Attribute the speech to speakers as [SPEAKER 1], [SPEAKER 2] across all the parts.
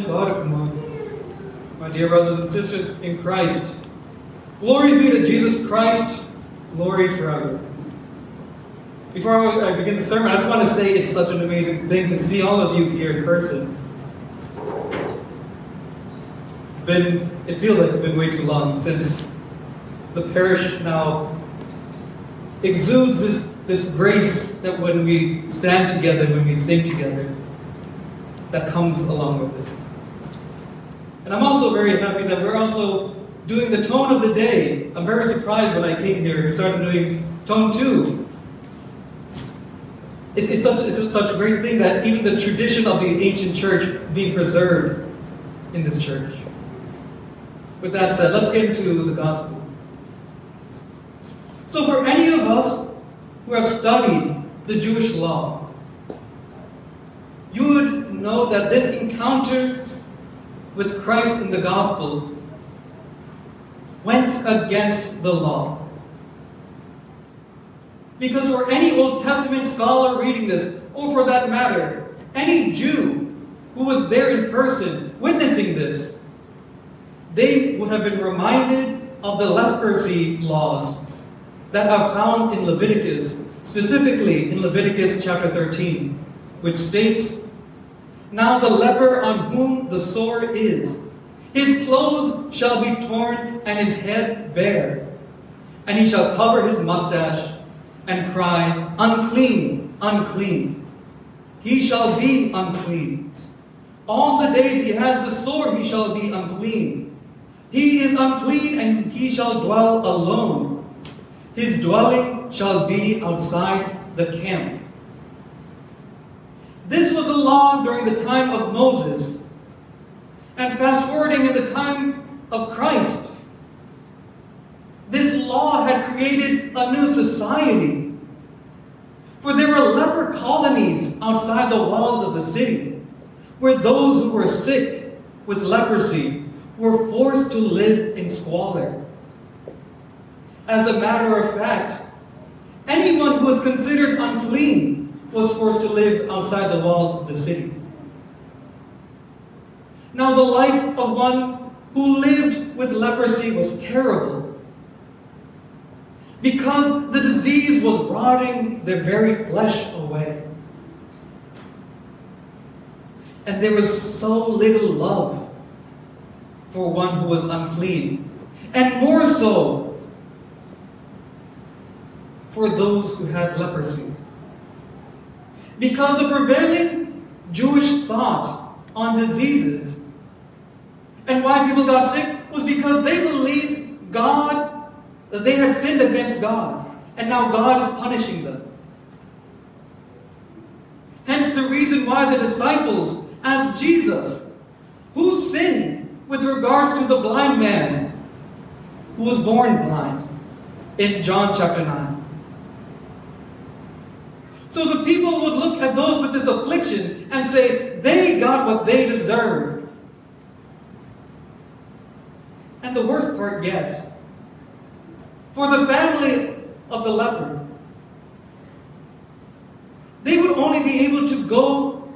[SPEAKER 1] Girius Jonathan my dear brothers and sisters in Christ, glory be to Jesus Christ, glory forever. Before I begin the sermon, I just want to say it's such an amazing thing to see all of you here in person. Been, it feels like it's been way too long since the parish now exudes this, this grace that when we stand together, when we sing together, that comes along with it. And I'm also very happy that we're also doing the tone of the day. I'm very surprised when I came here and started doing tone two. It's, it's, such, it's such a great thing that even the tradition of the ancient church being preserved in this church. With that said, let's get into the gospel. So, for any of us who have studied the Jewish law, you would know that this encounter with Christ in the gospel went against the law. Because for any Old Testament scholar reading this, or for that matter, any Jew who was there in person witnessing this, they would have been reminded of the leprosy laws that are found in Leviticus, specifically in Leviticus chapter 13, which states, Now the leper on whom the sore is, his clothes shall be torn and his head bare, and he shall cover his mustache and cry, Unclean, unclean. He shall be unclean. All the days he has the sore, he shall be unclean. He is unclean, and he shall dwell alone. His dwelling shall be outside the camp. This was the law during the time of Moses. And fast forwarding in the time of Christ, this law had created a new society. For there were leper colonies outside the walls of the city, where those who were sick with leprosy were forced to live in squalor. As a matter of fact, anyone who was considered unclean was forced to live outside the walls of the city. Now, the life of one who lived with leprosy was terrible because the disease was rotting their very flesh away. And there was so little love for one who was unclean, and more so for those who had leprosy. Because the prevailing Jewish thought on diseases and why people got sick was because they believed God, that they had sinned against God, and now God is punishing them. Hence the reason why the disciples asked Jesus, Who sinned with regards to the blind man who was born blind? In John chapter 9. So the people would look at those with this affliction and say, they got what they deserved. And the worst part yet, for the family of the leper, they would only be able to go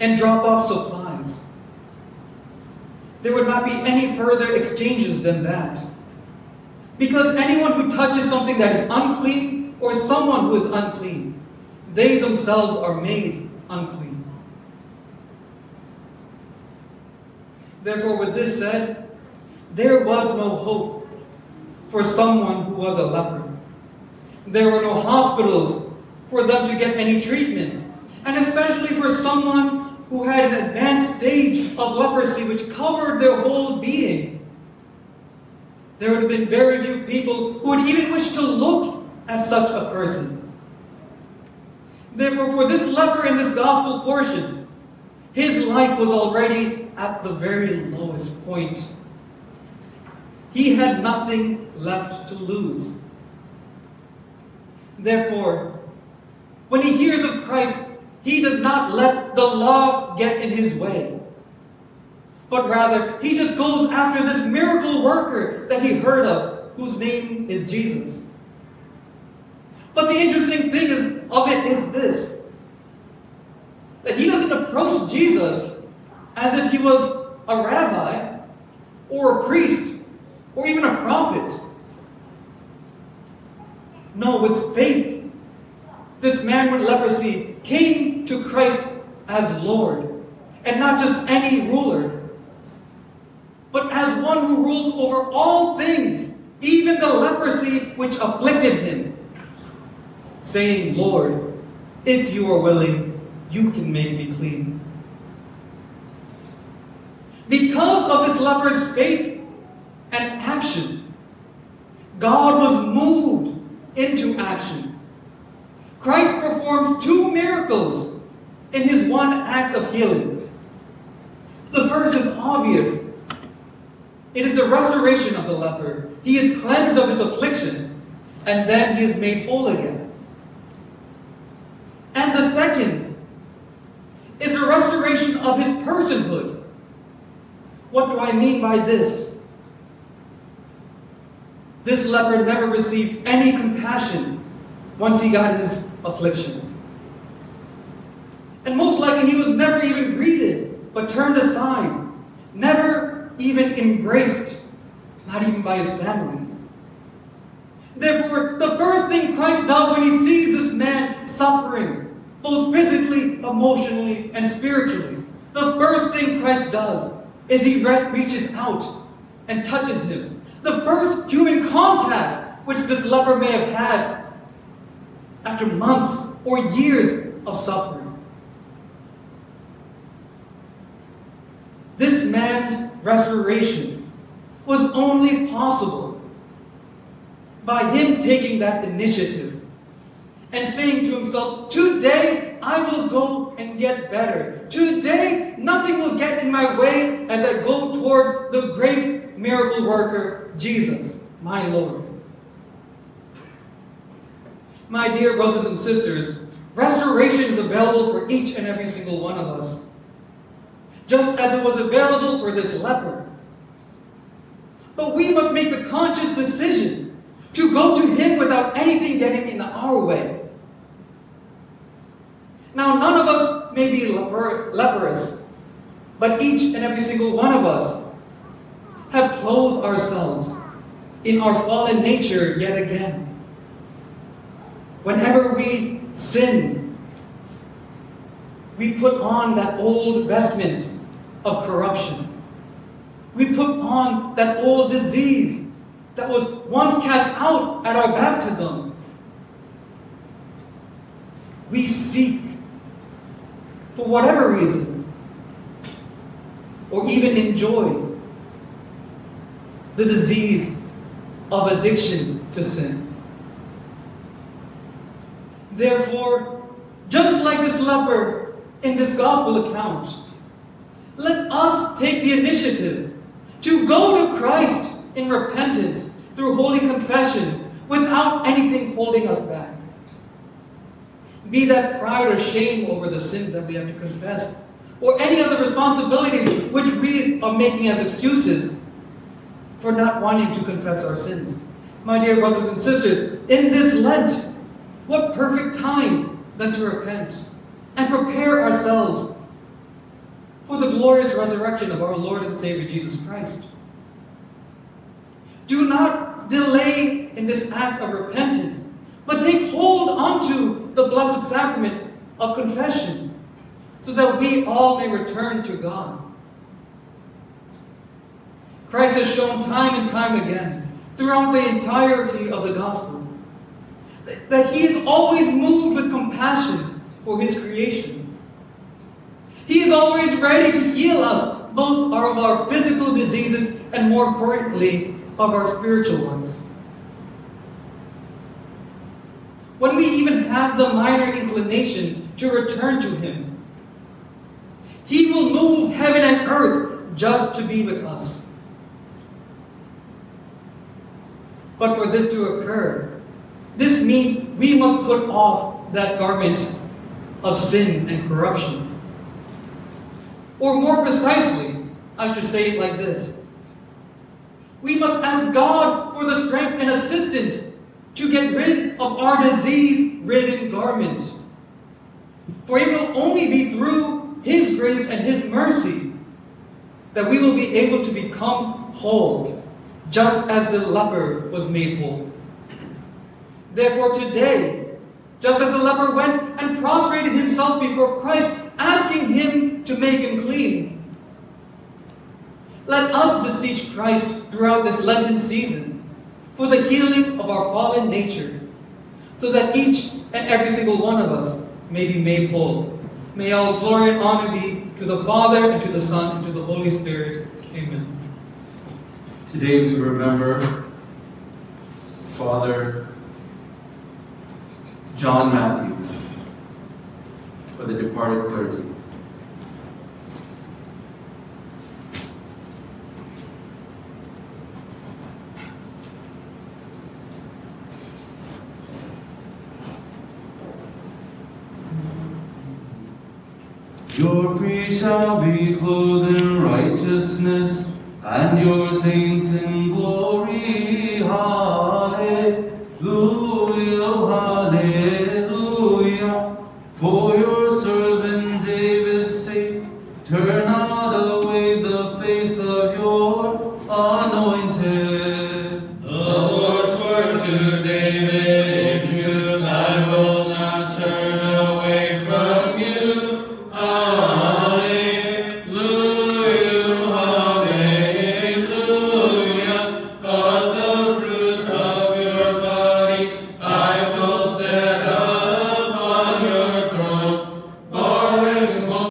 [SPEAKER 1] and drop off supplies. There would not be any further exchanges than that. Because anyone who touches something that is unclean or someone who is unclean they themselves are made unclean. Therefore, with this said, there was no hope for someone who was a leper. There were no hospitals for them to get any treatment. And especially for someone who had an advanced stage of leprosy which covered their whole being. There would have been very few people who would even wish to look at such a person. Therefore, for this leper in this gospel portion, his life was already at the very lowest point. He had nothing left to lose. Therefore, when he hears of Christ, he does not let the law get in his way. But rather, he just goes after this miracle worker that he heard of, whose name is Jesus. But the interesting thing is, of it is doesn't approach Jesus as if he was a rabbi or a priest or even a prophet. No, with faith, this man with leprosy came to Christ as Lord, and not just any ruler, but as one who rules over all things, even the leprosy which afflicted him, saying, Lord, if you are willing, you can make me clean. Because of this leper's faith and action, God was moved into action. Christ performs two miracles in his one act of healing. The first is obvious. It is the restoration of the leper. He is cleansed of his affliction, and then he is made whole again. And the second is the restoration of his personhood. What do I mean by this? This leper never received any compassion once he got his affliction. And most likely he was never even greeted, but turned aside, never even embraced, not even by his family. Therefore, the first thing Christ does when he sees this man suffering, both physically, emotionally, and spiritually, the first thing Christ does is he reaches out and touches him. The first human contact which this leper may have had after months or years of suffering. This man's restoration was only possible by him taking that initiative and saying to himself, Today I will go and get better. Today nothing will get in my way as I go towards the great miracle worker, Jesus, my Lord. My dear brothers and sisters, restoration is available for each and every single one of us, just as it was available for this leper. But we must make the conscious decision to go to Him without anything getting in our way. Now, none of us may be leper- leprous, but each and every single one of us have clothed ourselves in our fallen nature yet again. Whenever we sin, we put on that old vestment of corruption. We put on that old disease that was once cast out at our baptism. We seek, for whatever reason, or even enjoy, the disease of addiction to sin. Therefore, just like this leper in this gospel account, let us take the initiative to go to Christ in repentance through holy confession without anything holding us back. Be that pride or shame over the sins that we have to confess, or any other responsibilities which we are making as excuses for not wanting to confess our sins. My dear brothers and sisters, in this Lent, what perfect time than to repent and prepare ourselves for the glorious resurrection of our Lord and Savior Jesus Christ. Do not delay in this act of repentance, but take hold onto the blessed sacrament of confession so that we all may return to God. Christ has shown time and time again throughout the entirety of the gospel that he is always moved with compassion for his creation. He is always ready to heal us, both of our physical diseases and more importantly, of our spiritual ones. When we even have the minor inclination to return to him, he will move heaven and earth just to be with us. But for this to occur, this means we must put off that garment of sin and corruption. Or more precisely, I should say it like this. We must ask God for the strength and assistance to get rid of our disease ridden garment. For it will only be through His grace and His mercy that we will be able to become whole, just as the leper was made whole. Therefore, today, just as the leper went and prostrated himself before Christ, asking Him to make him clean, let us beseech Christ throughout this Lenten season for the healing of our fallen nature, so that each and every single one of us may be made whole. May all glory and honor be to the Father, and to the Son, and to the Holy Spirit. Amen.
[SPEAKER 2] Today we remember Father John Matthews for the departed clergy. Your priests shall be clothed in righteousness, and your saints in glory. Hallelujah, hallelujah. For your servant David's sake, turn not away the face of your anointed. The Lord swore to David.